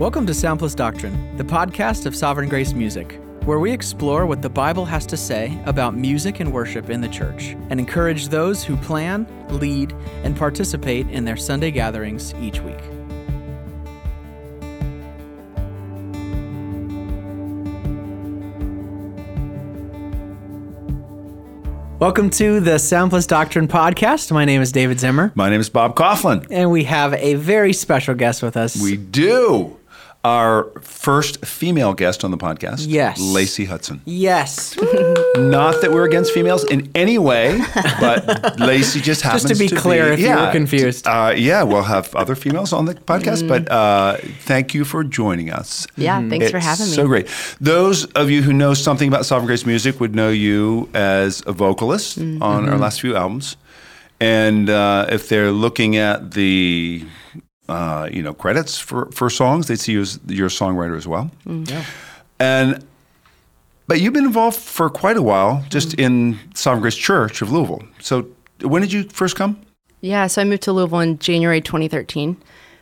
Welcome to Sound Plus Doctrine, the podcast of Sovereign Grace Music, where we explore what the Bible has to say about music and worship in the church and encourage those who plan, lead, and participate in their Sunday gatherings each week. Welcome to the Sound Plus Doctrine podcast. My name is David Zimmer, My name is Bob Kauflin. and we have a very special guest with us. We do. Our first female guest on the podcast. Yes. Lacey Hudson. yes. Not that we're against females in any way, but Lacey just happens to be. just to be to clear, if you were confused. Uh, yeah, we'll have other females on the podcast, but uh, thank you for joining us. Yeah, thanks for having me. So great. Those of you who know something about Sovereign Grace music would know you as a vocalist Mm-hmm. on our last few albums. And uh, if they're looking at the uh, you know credits for, for songs, they see you as you're a songwriter as well. Yeah. And but you've been involved for quite a while, just Mm-hmm. in Sovereign Grace Church of Louisville. So when did you first come? Yeah, so I moved to Louisville in January 2013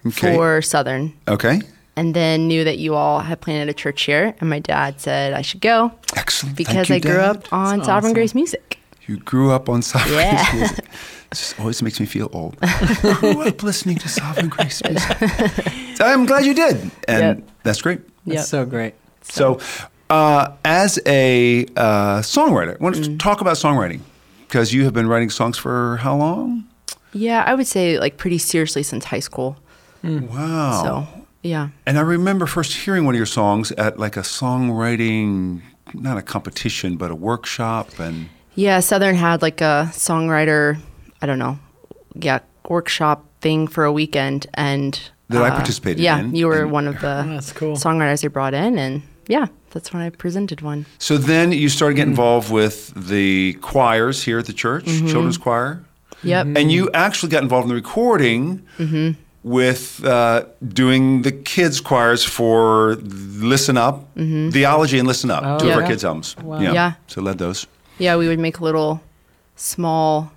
Okay. for Southern. Okay, And then knew that you all had planted a church here, and my dad said I should go excellent. Thank because you, I grew Dad. up on That's Sovereign awesome. Grace music. You grew up on Sovereign Yeah. Grace music. It just always makes me feel old. grew up listening to Sovereign Grace music. I'm glad you did, and Yep. that's great. That's Yep. so great. So, uh, as a uh, songwriter, I want to Mm. talk about songwriting because you have been writing songs for how long? Yeah, I would say like pretty seriously since high school. Wow. So, yeah. And I remember first hearing one of your songs at like a songwriting, not a competition, but a workshop. And Yeah, Southern had like a songwriter, I don't know, yeah, workshop thing for a weekend. And That I uh, participated yeah, in, you were and- one of the That's cool. songwriters they brought in. And yeah, that's when I presented one. so then you started getting involved with the choirs here at the church, Mm-hmm. children's choir. Yep. And you actually got involved in the recording Mm-hmm. with uh, doing the kids' choirs for Listen Up, Theology and Listen Up, two of our kids' albums. Wow. Yeah. So led those. Yeah, we would make little small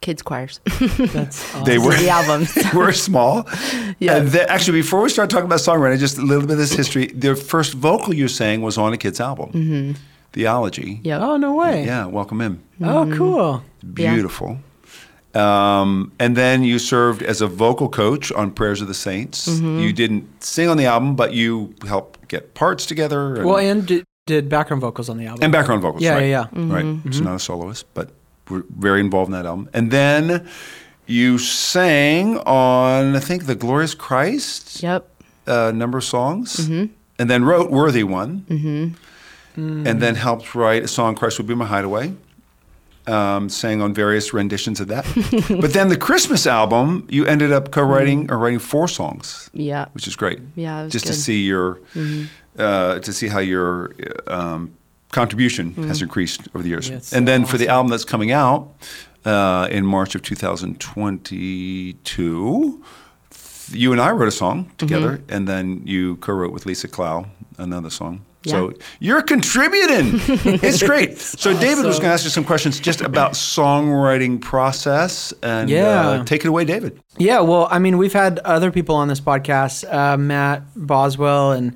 kids choirs. That's awesome. They were the albums. We were small. Yeah. And the- actually, before we start talking about songwriting, just a little bit of this history. The first vocal you sang was on a kid's album, Mm-hmm. Theology. Yep. Oh no way. Yeah, welcome in. Oh cool. Yeah. Beautiful. Um, and then you served as a vocal coach on Prayers of the Saints. Mm-hmm. You didn't sing on the album, but you helped get parts together. And, Well, and did, did background vocals on the album. and background vocals. Yeah, right. yeah, yeah. Mm-hmm. Right. Mm-hmm. It's not a soloist, but we're very involved in that album. And then you sang on, I think, The Glorious Christ, Yep. a number of songs, Mm-hmm. and then wrote Worthy One, mm-hmm. and then helped write a song, Christ Will Be My Hideaway. Um, sang on various renditions of that. but then the Christmas album, you ended up co-writing or writing four songs, Yeah. which is great. Yeah, just to good. Mm-hmm. see your, uh, to see how your um, contribution has increased over the years. Mm-hmm. Yeah, and so then for the album that's coming out uh, in March of 2022, you and I wrote a song together, and then you co-wrote with Lisa Clow another song. So you're contributing. it's great. So David was going to ask you some questions just about songwriting process, and Yeah. uh, take it away, David. Yeah, well, I mean, we've had other people on this podcast, uh, Matt Boswell and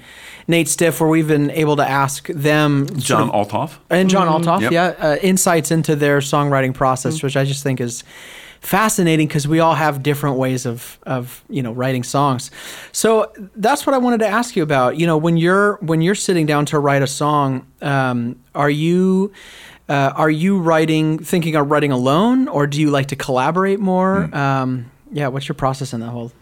Nate Stiff, where we've been able to ask them sort John of- Althoff. and John Althoff, Yep. yeah, uh, insights into their songwriting process, which I just think is fascinating because we all have different ways of of you know writing songs. So that's what I wanted to ask you about. You know, when you're when you're sitting down to write a song, um, are you uh, are you writing thinking of writing alone, or do you like to collaborate more? Um, yeah, what's your process in that whole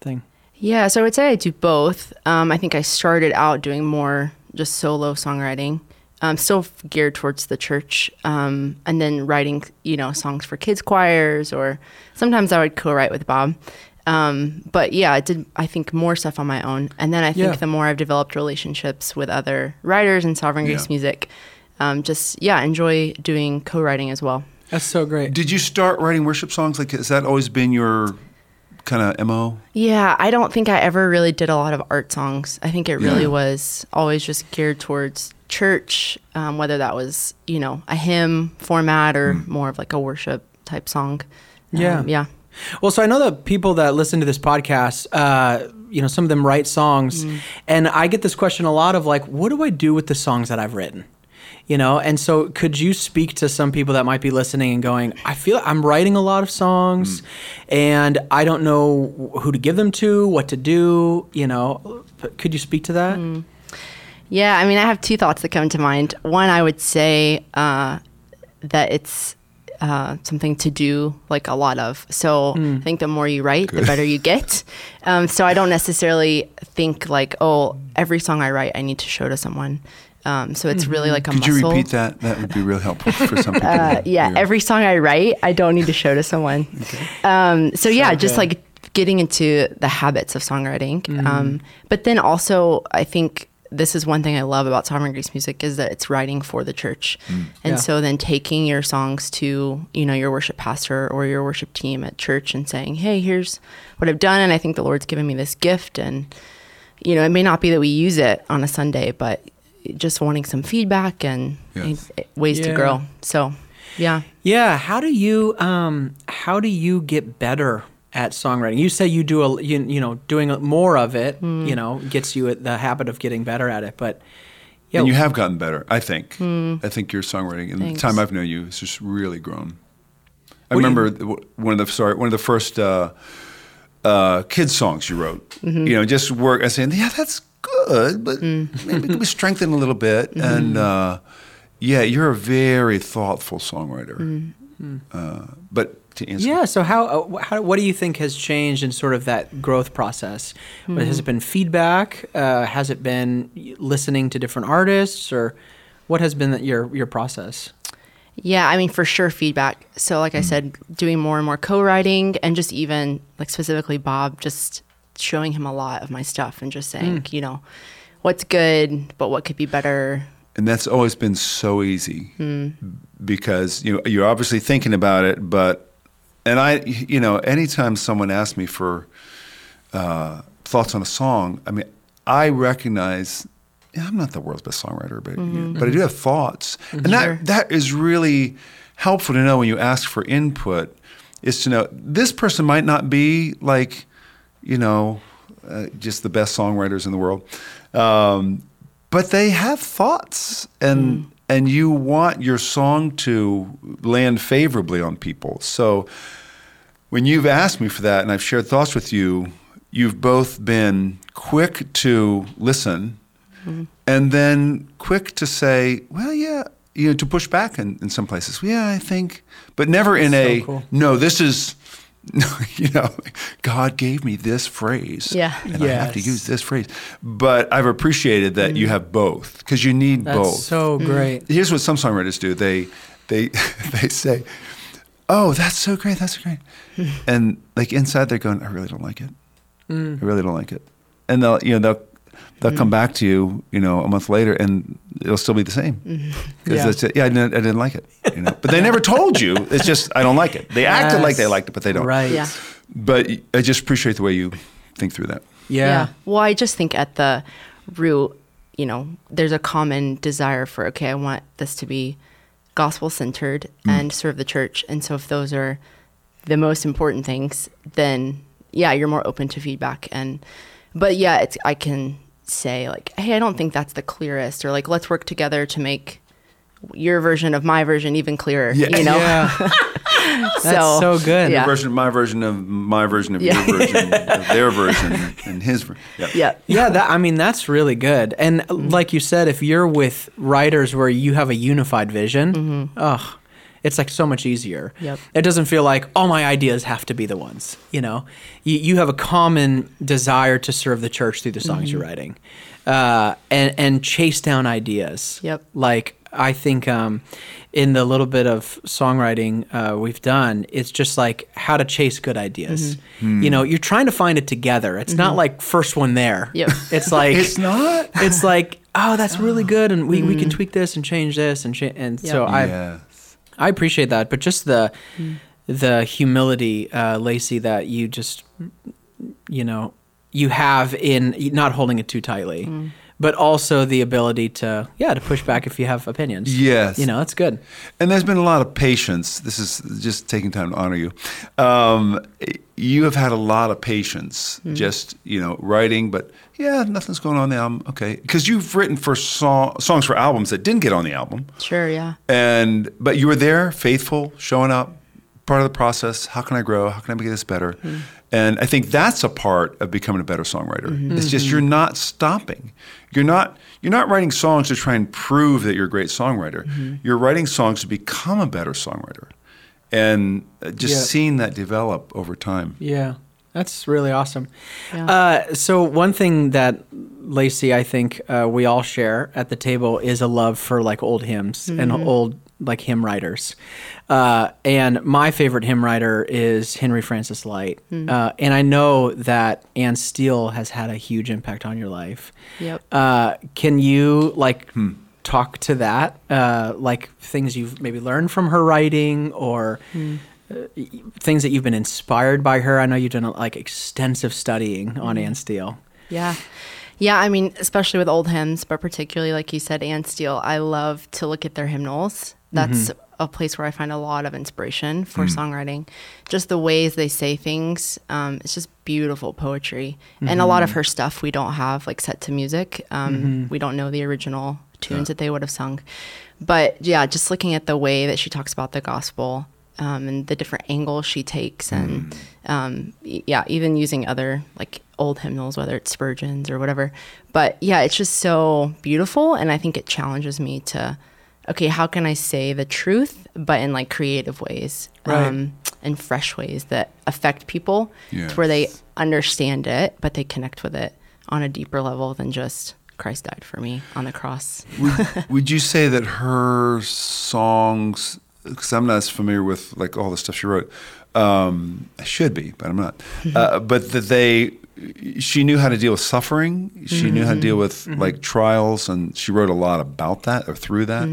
thing? Yeah, so I would say I do both. Um, I think I started out doing more just solo songwriting, um, still geared towards the church, um, and then writing, you know, songs for kids choirs, or sometimes I would co-write with Bob. Um, but yeah, I did. I think more stuff on my own, and then I think Yeah. the more I've developed relationships with other writers and Sovereign Grace Yeah. music, um, just yeah, enjoy doing co-writing as well. That's so great. Did you start writing worship songs? Like, has that always been your kind of mo? Yeah, I don't think I ever really did a lot of art songs. I think it really Yeah. was always just geared towards church, um, whether that was, you know, a hymn format or more of like a worship type song. Um, Yeah. yeah. Well, so I know the people that listen to this podcast, uh, you know some of them write songs, and I get this question a lot of like, what do I do with the songs that I've written? You know, and so could you speak to some people that might be listening and going, I feel I'm writing a lot of songs, and I don't know who to give them to, what to do. You know, could you speak to that? Yeah, I mean, I have two thoughts that come to mind. One, I would say uh, that it's uh, something to do like a lot of. So I think the more you write, the better you get. Um, so I don't necessarily think like, oh, every song I write, I need to show to someone. Um, so it's really like a Could muscle. you repeat that? That would be real helpful for some people. Uh, yeah, every song I write, I don't need to show to someone. Um, so yeah, just like getting into the habits of songwriting. Um, but then also, I think this is one thing I love about Sovereign Grace music is that it's writing for the church, and Yeah. so then taking your songs to you know your worship pastor or your worship team at church and saying, hey, here's what I've done, and I think the Lord's given me this gift, and you know it may not be that we use it on a Sunday, but just wanting some feedback and Yes. and ways to grow. So, yeah. Yeah, how do you um how do you get better at songwriting? You say you do a you, you know doing more of it, Hmm. you know, gets you the habit of getting better at it, but yeah, and you have gotten better, I think. I think your songwriting, in the time I've known you, has just really grown. I What do you- remember one of the sorry one of the first uh, uh, kids songs you wrote. Mm-hmm. You know, just work. I saying, yeah, that's good, but Mm. maybe it was strengthened a little bit. Mm-hmm. And uh, yeah, you're a very thoughtful songwriter. Mm-hmm. Uh, but to answer, Yeah, so how, uh, how what do you think has changed in sort of that growth process? Has it been feedback? Uh, has it been listening to different artists, or what has been your your process? Yeah, I mean, for sure, feedback. So, like I said, doing more and more co writing and just even, like, specifically Bob, just showing him a lot of my stuff and just saying, you know, what's good, but what could be better. and that's always been so easy Hmm. because you know you're obviously thinking about it, but and I, you know, anytime someone asks me for uh, thoughts on a song, I mean, I recognize yeah, I'm not the world's best songwriter, but but I do have thoughts, and Mm-hmm. Sure. that that is really helpful to know when you ask for input. Is to know this person might not be like, you know, uh, just the best songwriters in the world, um, but they have thoughts, and and you want your song to land favorably on people. So when you've asked me for that and I've shared thoughts with you, you've both been quick to listen mm-hmm. and then quick to say, well, yeah, you know, to push back in, in some places. Yeah, I think, but never in so a, cool. no, this is, you know, God gave me this phrase. Yeah. And I have to use this phrase. But I've appreciated that you have both because you need That's both so great. here's what some songwriters do they they they say oh that's so great that's so great and like inside they're going i really don't like it Mm. i really don't like it and they'll you know they'll they'll come mm. back to you you know a month later and it'll still be the same mm-hmm. because Yeah. it's yeah I didn't, I didn't like it you know but they never told you it's just i don't like it they acted like they liked it but they don't Right. Yeah. but i just appreciate the way you think through that Yeah. Well, I just think at the root, you know, there's a common desire for, okay, I want this to be gospel centered mm. and serve the church. And so if those are the most important things, then yeah, you're more open to feedback. And, but yeah, it's, I can say like, hey, I don't think that's the clearest, or like, let's work together to make your version of my version even clearer, Yeah. you know? Yeah. That's so good. Yeah. version my version of my version of Yeah. your version of their version and his version yeah. Yeah. Yeah, that I mean that's really good. And Mm-hmm. like you said, if you're with writers where you have a unified vision, Mm-hmm. ugh, it's like so much easier. Yep. It doesn't feel like all my ideas have to be the ones. You know, you, you have a common desire to serve the church through the songs you're Mm-hmm. writing, uh, and and chase down ideas. Yep. Like I think um, in the little bit of songwriting uh, we've done, it's just like how to chase good ideas. Mm-hmm. You know, you're trying to find it together. It's not like first one there. Yep. It's like it's not it's like oh that's really good and we, we can tweak this and change this and cha- and so I yeah I appreciate that but just the the humility uh, Lacey that you just you know you have in not holding it too tightly but also the ability to yeah to push back if you have opinions. Yes. you know that's good. And there's been a lot of patience. This is just taking time to honor you. Um, you have had a lot of patience, just you know, writing. But yeah, nothing's going on the album. Okay, because you've written for song, songs for albums that didn't get on the album, Sure, yeah. and but you were there, faithful, showing up, part of the process. How can I grow? How can I make this better? And I think that's a part of becoming a better songwriter. It's just you're not stopping. You're not you're not writing songs to try and prove that you're a great songwriter. You're writing songs to become a better songwriter, and uh, just Yeah. seeing that develop over time. Yeah, that's really awesome. Yeah. Uh, so one thing that Lacey, I think uh, we all share at the table is a love for like old hymns and old like hymn writers. Uh, and my favorite hymn writer is Henry Francis Lyte. Uh, and I know that Anne Steele has had a huge impact on your life. Yep. Uh, can you like talk to that, uh, like things you've maybe learned from her writing or uh, y- things that you've been inspired by her? I know you've done like extensive studying on Anne Steele. Yeah. Yeah, I mean, especially with old hymns, but particularly like you said, Anne Steele, I love to look at their hymnals. That's a place where I find a lot of inspiration for songwriting. Just the ways they say things, um, it's just beautiful poetry. And a lot of her stuff we don't have like set to music. Um, We don't know the original tunes that they would have sung. But yeah, just looking at the way that she talks about the gospel um, and the different angles she takes, and um, yeah, even using other like old hymnals, whether it's Spurgeon's or whatever. But yeah, it's just so beautiful, and I think it challenges me to, okay, how can I say the truth, but in like creative ways, Right. um, and fresh ways that affect people to where they understand it, but they connect with it on a deeper level than just Christ died for me on the cross. would, would you say that her songs because i'm not as familiar with like all the stuff she wrote um, i should be but i'm not uh, but that they she knew how to deal with suffering. She knew how to deal with like trials and she wrote a lot about that or through that.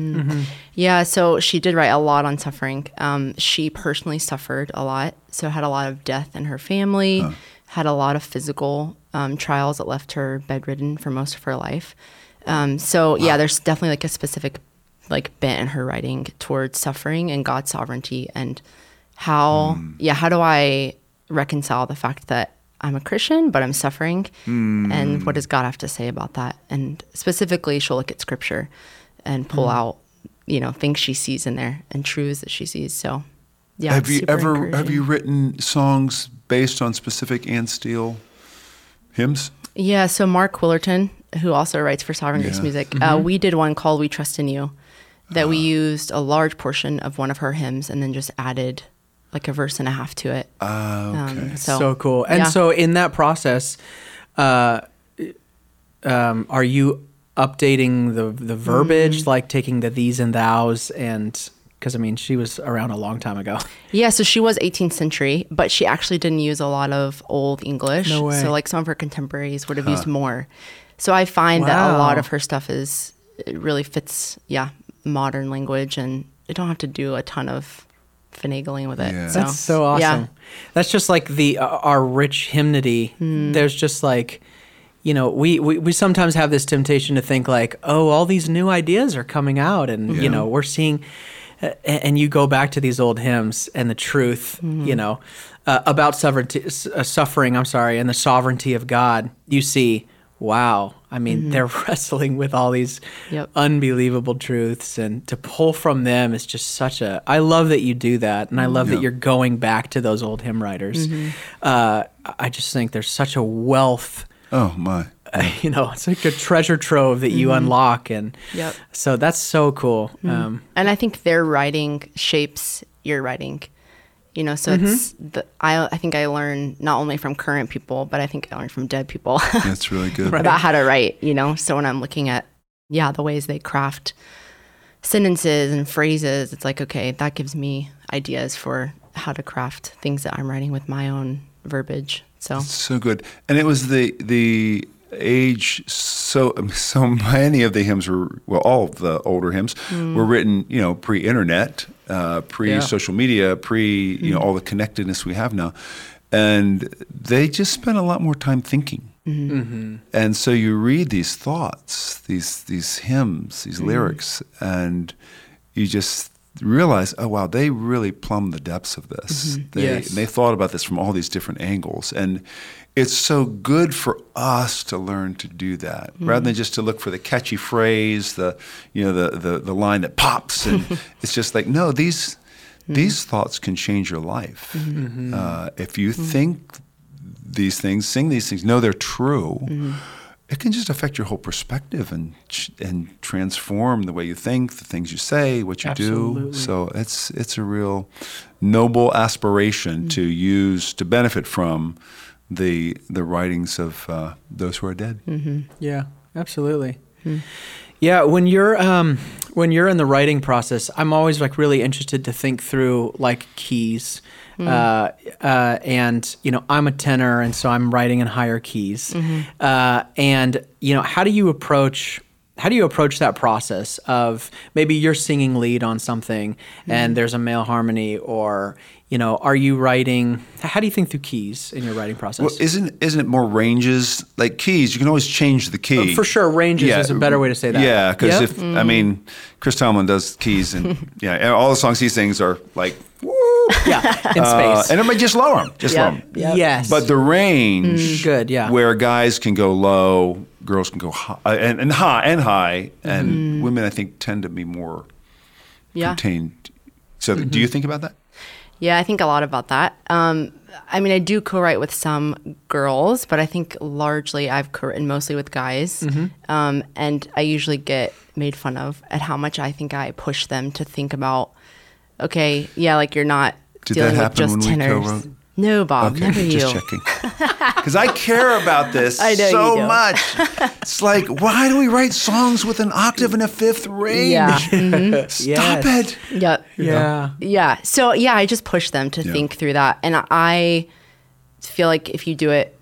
Yeah, so she did write a lot on suffering. Um, she personally suffered a lot, so had a lot of death in her family, had a lot of physical um, trials that left her bedridden for most of her life. Um, so yeah, there's definitely like a specific like bent in her writing towards suffering and God's sovereignty and how yeah how do I reconcile the fact that I'm a Christian but I'm suffering. And hmm. what does God have to say about that? And specifically, she'll look at Scripture and pull hmm. out you know things she sees in there and truths that she sees. So yeah, have you ever have you written songs based on specific Anne Steele hymns? Yeah, so Mark Willerton, who also writes for Sovereign Grace Yeah. Music, uh, mm-hmm. we did one called "We Trust in You," that we ah. used a large portion of one of her hymns and then just added like a verse and a half to it. Ah, okay. Um, So, so, cool. And yeah. so in that process, uh, um, are you updating the the verbiage, like taking the these and thous, and because I mean she was around a long time ago. Yeah, so she was 18th century, but she actually didn't use a lot of old English. No way. So like some of her contemporaries would have used more. So I find that a lot of her stuff is it really fits, yeah, modern language, and you don't have to do a ton of finagling with it. Yeah. So, That's so awesome. Yeah. That's just like the uh, our rich hymnody. Hmm. There's just like, you know, we, we we sometimes have this temptation to think like, oh, all these new ideas are coming out, and Yeah. you know, we're seeing. uh, And you go back to these old hymns and the truth, Mm-hmm. you know, uh, about sovereignty, uh, suffering. I'm sorry, and the sovereignty of God. You see, wow. I mean, they're wrestling with all these Mm-hmm. Yep. unbelievable truths, and to pull from them is just such a. I love that you do that, and I love that you're going back to those old hymn writers. Mm-hmm. Uh, I just think there's such a wealth. oh my You know, it's like a treasure trove that Mm-hmm. you unlock, and Yep. so that's so cool. Um, And I think their writing shapes your writing. You know, so Mm-hmm. it's the, I I think I learn not only from current people, but I think I learn from dead people that's really good Right. about how to write. You know, so when I'm looking at yeah the ways they craft sentences and phrases, it's like okay, that gives me ideas for how to craft things that I'm writing with my own verbiage. So So good, and it was the the age. So so many of the hymns were well, all of the older hymns hmm. were written, you know, pre-internet, uh, pre-social media, pre you know hmm. all the connectedness we have now, and they just spent a lot more time thinking. Mm-hmm. Mm-hmm. And so you read these thoughts, these these hymns, these hmm. lyrics, and you just realize, oh wow, they really plumbed the depths of this. Mm-hmm. They Yes. they thought about this from all these different angles, and it's so good for us to learn to do that mm-hmm. rather than just to look for the catchy phrase, the you know the the, the line that pops, and it's just like no, these mm-hmm. these thoughts can change your life. Uh, if you think these things, sing these things, know they're true, it can just affect your whole perspective and and transform the way you think, the things you say, what you Absolutely. do. So it's it's a real noble aspiration to use to benefit from the the writings of uh, those who are dead. Yeah, absolutely. Yeah, when you're um, when you're in the writing process, I'm always like really interested to think through like keys, uh, uh, and you know I'm a tenor, and so I'm writing in higher keys, uh, and you know how do you approach how do you approach that process of maybe you're singing lead on something and there's a male harmony or you know are you writing how do you think through keys in your writing process Well, isn't isn't it more ranges like keys? You can always change the key. Uh, For sure, ranges is a better way to say that. Yeah, because Yep. if I mean, Chris Tomlin does keys, and yeah, all the songs he sings are like, woo, yeah in uh, space and everybody just lower them, just lower 'em. Yep. yes But the range, Mm, good, yeah. where guys can go low, girls can go high, uh, and, and high and high, and Mm-hmm. women I think tend to be more Yeah. contained. So, do Mm-hmm. you think about that? Yeah, I think a lot about that. Um, I mean, I do co-write with some girls, but I think largely I've co-written mostly with guys. Um, and I usually get made fun of at how much I think I push them to think about. Okay, yeah, like you're not Did that dealing with just when tenors. co-wrote? No, Bob, never you. just checking. Because I care about this I know so much. It's like, why do we write songs with an octave and a fifth range? Yeah. mhm. Stop Yes. it. Yep. yeah Yeah. So yeah, I just push them to Yeah. think through that, and I feel like if you do it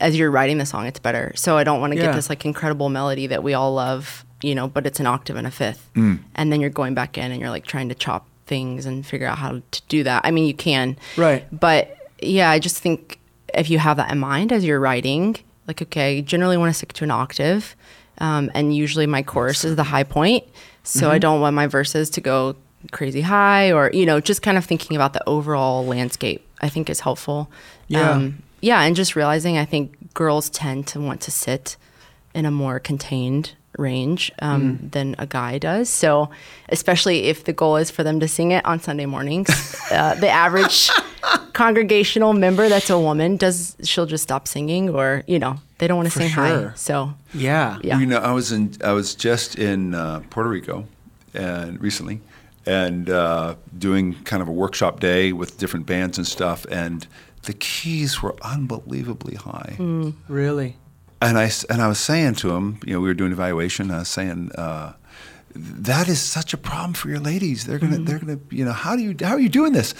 as you're writing the song, it's better. So I don't want to Yeah. get this like incredible melody that we all love, you know, but it's an octave and a fifth, Mm. and then you're going back in and you're like trying to chop things and figure out how to do that. I mean, you can, Right. But yeah, I just think if you have that in mind as you're writing, like okay, generally want to stick to an octave, um, and usually my chorus is the high point, so Mm-hmm. I don't want my verses to go crazy high or you know just kind of thinking about the overall landscape. I think is helpful. Yeah. yeah, and just realizing I think girls tend to want to sit in a more contained range um, Mm. than a guy does. So, especially if the goal is for them to sing it on Sunday mornings, uh, the average congregational member that's a woman does she'll just stop singing or you know they don't want to For sing high. So yeah Yeah. You know, I was in. I was just in uh, Puerto Rico, and recently, and uh, doing kind of a workshop day with different bands and stuff, and the keys were unbelievably high. really And I and I was saying to him, you know, we were doing evaluation. I was saying. Uh, that is such a problem for your ladies. They're gonna, they're gonna, you know, how do you, how are you doing this?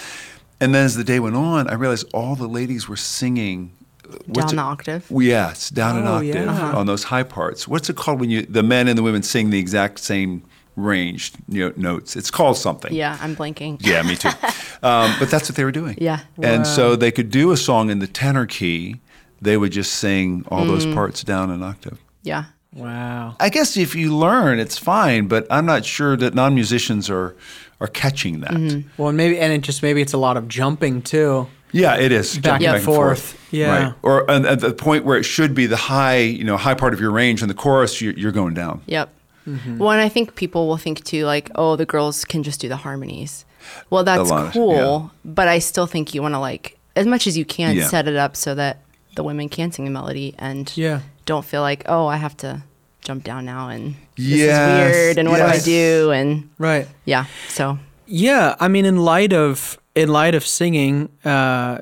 And then as the day went on, I realized all the ladies were singing uh, what's Down it- the octave? Yes, down an Oh, octave yeah. on those high parts. What's it called when you the men and the women sing the exact same range you know, notes? It's called something. yeah, I'm blanking. Yeah, me too. um, but that's what they were doing. Yeah. And so they could do a song in the tenor key. They would just sing all those Mm. parts down an octave. Yeah. wow I guess if you learn, it's fine. But I'm not sure that non-musicians are are catching that. Mm-hmm. well and maybe and it just maybe it's a lot of jumping too Yeah, it is Back jumping and forth. Yeah. Right. Or and at the point where it should be the high, you know, high part of your range, and the chorus, you're, you're going down. Yep. Well, and I think people will think too, like, oh, the girls can just do the harmonies. Well, that's lot of- cool, but I still think you want to like, as much as you can, Yeah. set it up so that the women can sing a melody and Yeah. don't feel like, oh, I have to jump down now and this Yes, is weird and what yes. do I do? And right yeah, so Yeah, I mean, in light of in light of singing, uh,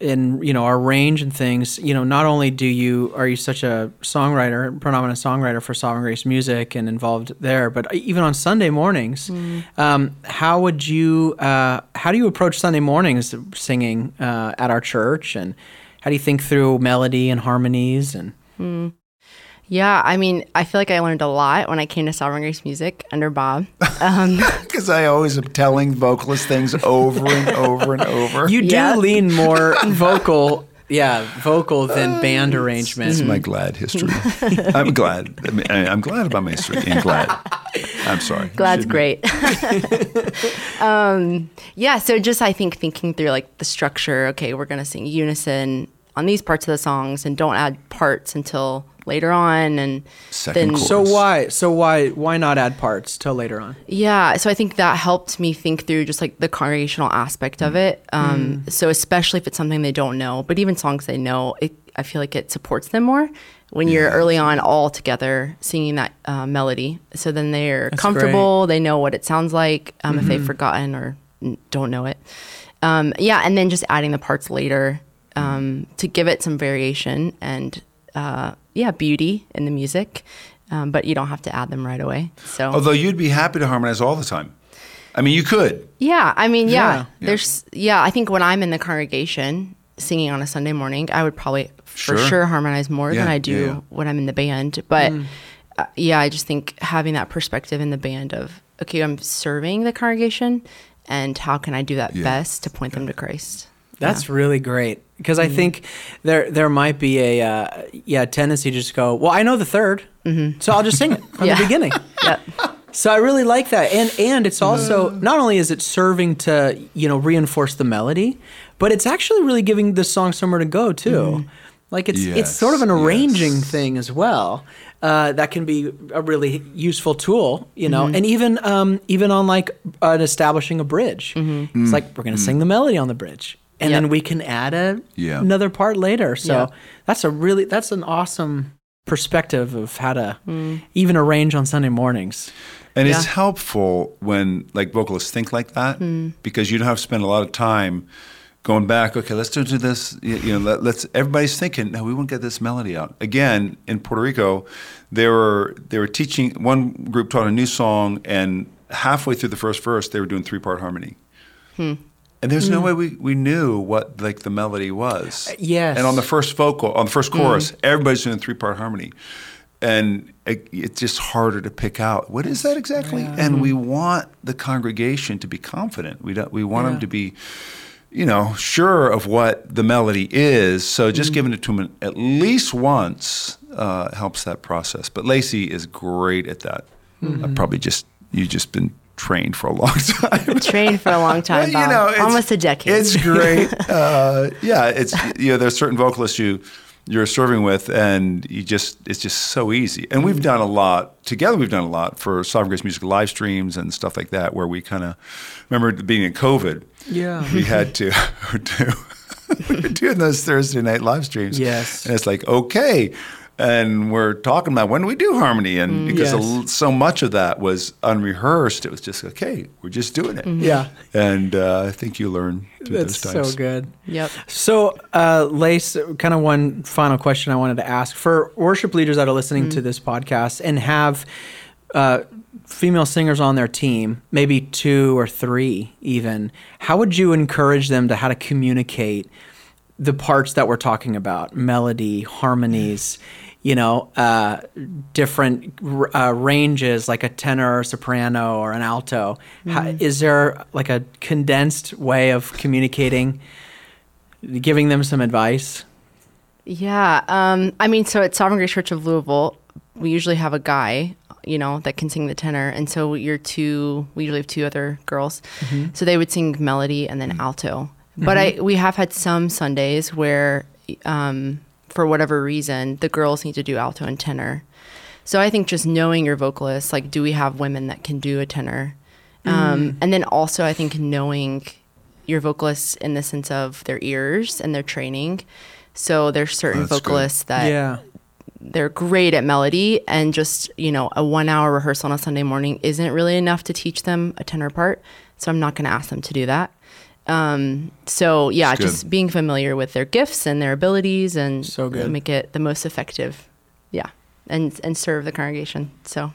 in you know our range and things, you know, not only do you are you such a songwriter, predominant songwriter for Sovereign Grace Music and involved there, but even on Sunday mornings, um, how would you uh, how do you approach Sunday mornings singing uh, at our church, and how do you think through melody and harmonies and yeah, I mean, I feel like I learned a lot when I came to Sovereign Grace Music under Bob. Um, Because I always am telling vocalist things over and over and over. you do Yeah. lean more vocal yeah, vocal than band arrangement. It's my glad history. I'm glad. I mean, I- I'm glad about my history. And glad. I'm sorry. Glad's Shouldn't- great. um, yeah, so just I think thinking through like the structure. Okay, we're gonna sing unison on these parts of the songs, and don't add parts until later on. And Second then chorus. So why? So why? Why not add parts till later on? Yeah, so I think that helped me think through just like the congregational aspect of it. Um, So especially if it's something they don't know, but even songs they know, it, I feel like it supports them more when you're early on all together singing that uh, melody. So then they're That's comfortable, they know what it sounds like um, if they've forgotten or n- don't know it. Um, yeah, and then just adding the parts later um, to give it some variation and uh, yeah, beauty in the music. Um, but you don't have to add them right away. So Although you'd be happy to harmonize all the time. I mean, you could. yeah, I mean, yeah, Yeah. there's yeah. I think when I'm in the congregation singing on a Sunday morning, I would probably for Sure. sure harmonize more than I do yeah, yeah. when I'm in the band. But uh, yeah, I just think having that perspective in the band of okay, I'm serving the congregation, and how can I do that Yeah. best to point them to Christ? That's really great because I think there there might be a uh, yeah tendency to just go well I know the 3rd so I'll just sing it from Yeah. the beginning. Yeah, So I really like that, and and it's also not only is it serving to you know reinforce the melody, but it's actually really giving the song somewhere to go too. Like it's it's sort of an arranging yes. thing as well. Uh, that can be a really useful tool, you know, and even um, even on like uh, establishing a bridge. It's like we're gonna sing the melody on the bridge, and Yep. then we can add a Yeah. another part later. So Yeah. that's a really that's an awesome perspective of how to hmm. even arrange on Sunday mornings. And it's helpful when like vocalists think like that hmm. because you don't have to spend a lot of time going back. Okay, let's do do this. You, you know, let, let's. Everybody's thinking, no, we won't get this melody out again. In Puerto Rico, they were they were teaching. One group taught a new song, and halfway through the first verse, they were doing three part harmony. Hmm. And there's no mm. way we, we knew what like the melody was. Uh, yes. And on the first vocal, on the first mm. chorus, everybody's doing three part harmony, and it, it's just harder to pick out what is that exactly. And we mm. want the congregation to be confident. We don't. We want Yeah. them to be, you know, sure of what the melody is. So just giving it to them at least once uh, helps that process. But Lacey is great at that. Mm-hmm. I probably just you just been trained for a long time. trained for a long time, Well, Bob. it's- almost a decade. It's great. uh, yeah, it's you know there's certain vocalists you you're serving with, and you just it's just so easy. And we've done a lot together. We've done a lot for Sovereign Grace Music live streams and stuff like that, where we kind of remember being in COVID. Yeah. we had to do. we were doing those Thursday night live streams. Yes. and it's like okay. And we're talking about when do we do harmony, and because Yes. l- so much of that was unrehearsed, it was just okay. We're just doing it. Yeah. And uh, I think you learn through That's those times. so good. yep. So, uh, Lace, kind of one final question I wanted to ask for worship leaders that are listening to this podcast and have uh, female singers on their team, maybe two or three even. How would you encourage them to how to communicate the parts that we're talking about, melody, harmonies? You know, uh, different r- uh, ranges like a tenor or soprano or an alto. How, is there like a condensed way of communicating giving them some advice. Yeah. Um, I mean, so at Sovereign Grace Church of Louisville, we usually have a guy, you know, that can sing the tenor. And so you're two, we usually have two other girls. So they would sing melody and then alto. But I, we have had some Sundays where, um, for whatever reason, the girls need to do alto and tenor. So I think just knowing your vocalists, like, do we have women that can do a tenor? Um, and then also, I think knowing your vocalists in the sense of their ears and their training. So there's certain That's good. vocalists that yeah. they're great at melody, and just you know, a one-hour rehearsal on a Sunday morning isn't really enough to teach them a tenor part. So I'm not going to ask them to do that. Um, so yeah, just being familiar with their gifts and their abilities, and So make it the most effective. Yeah, and and serve the congregation. So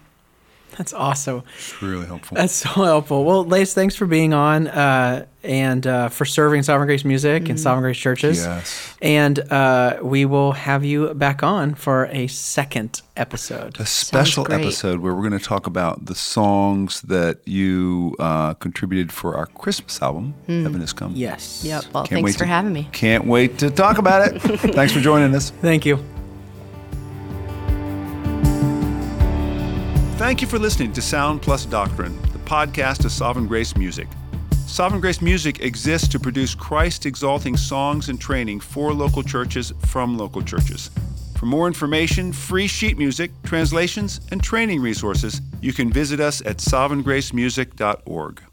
That's awesome. It's really helpful. That's so helpful. Well, Lace, thanks for being on uh, and uh, for serving Sovereign Grace Music and Sovereign Grace Churches. Yes. And uh, we will have you back on for a second episode. a special episode where we're going to talk about the songs that you uh, contributed for our Christmas album, Heaven Has Come. Yes. Yep. Well, Can't thanks wait for to- having me. Can't wait to talk about it. Thanks for joining us. Thank you. Thank you for listening to Sound Plus Doctrine, the podcast of Sovereign Grace Music. Sovereign Grace Music exists to produce Christ exalting songs and training for local churches from local churches. For more information, free sheet music, translations, and training resources, you can visit us at sovereigngracemusic.org.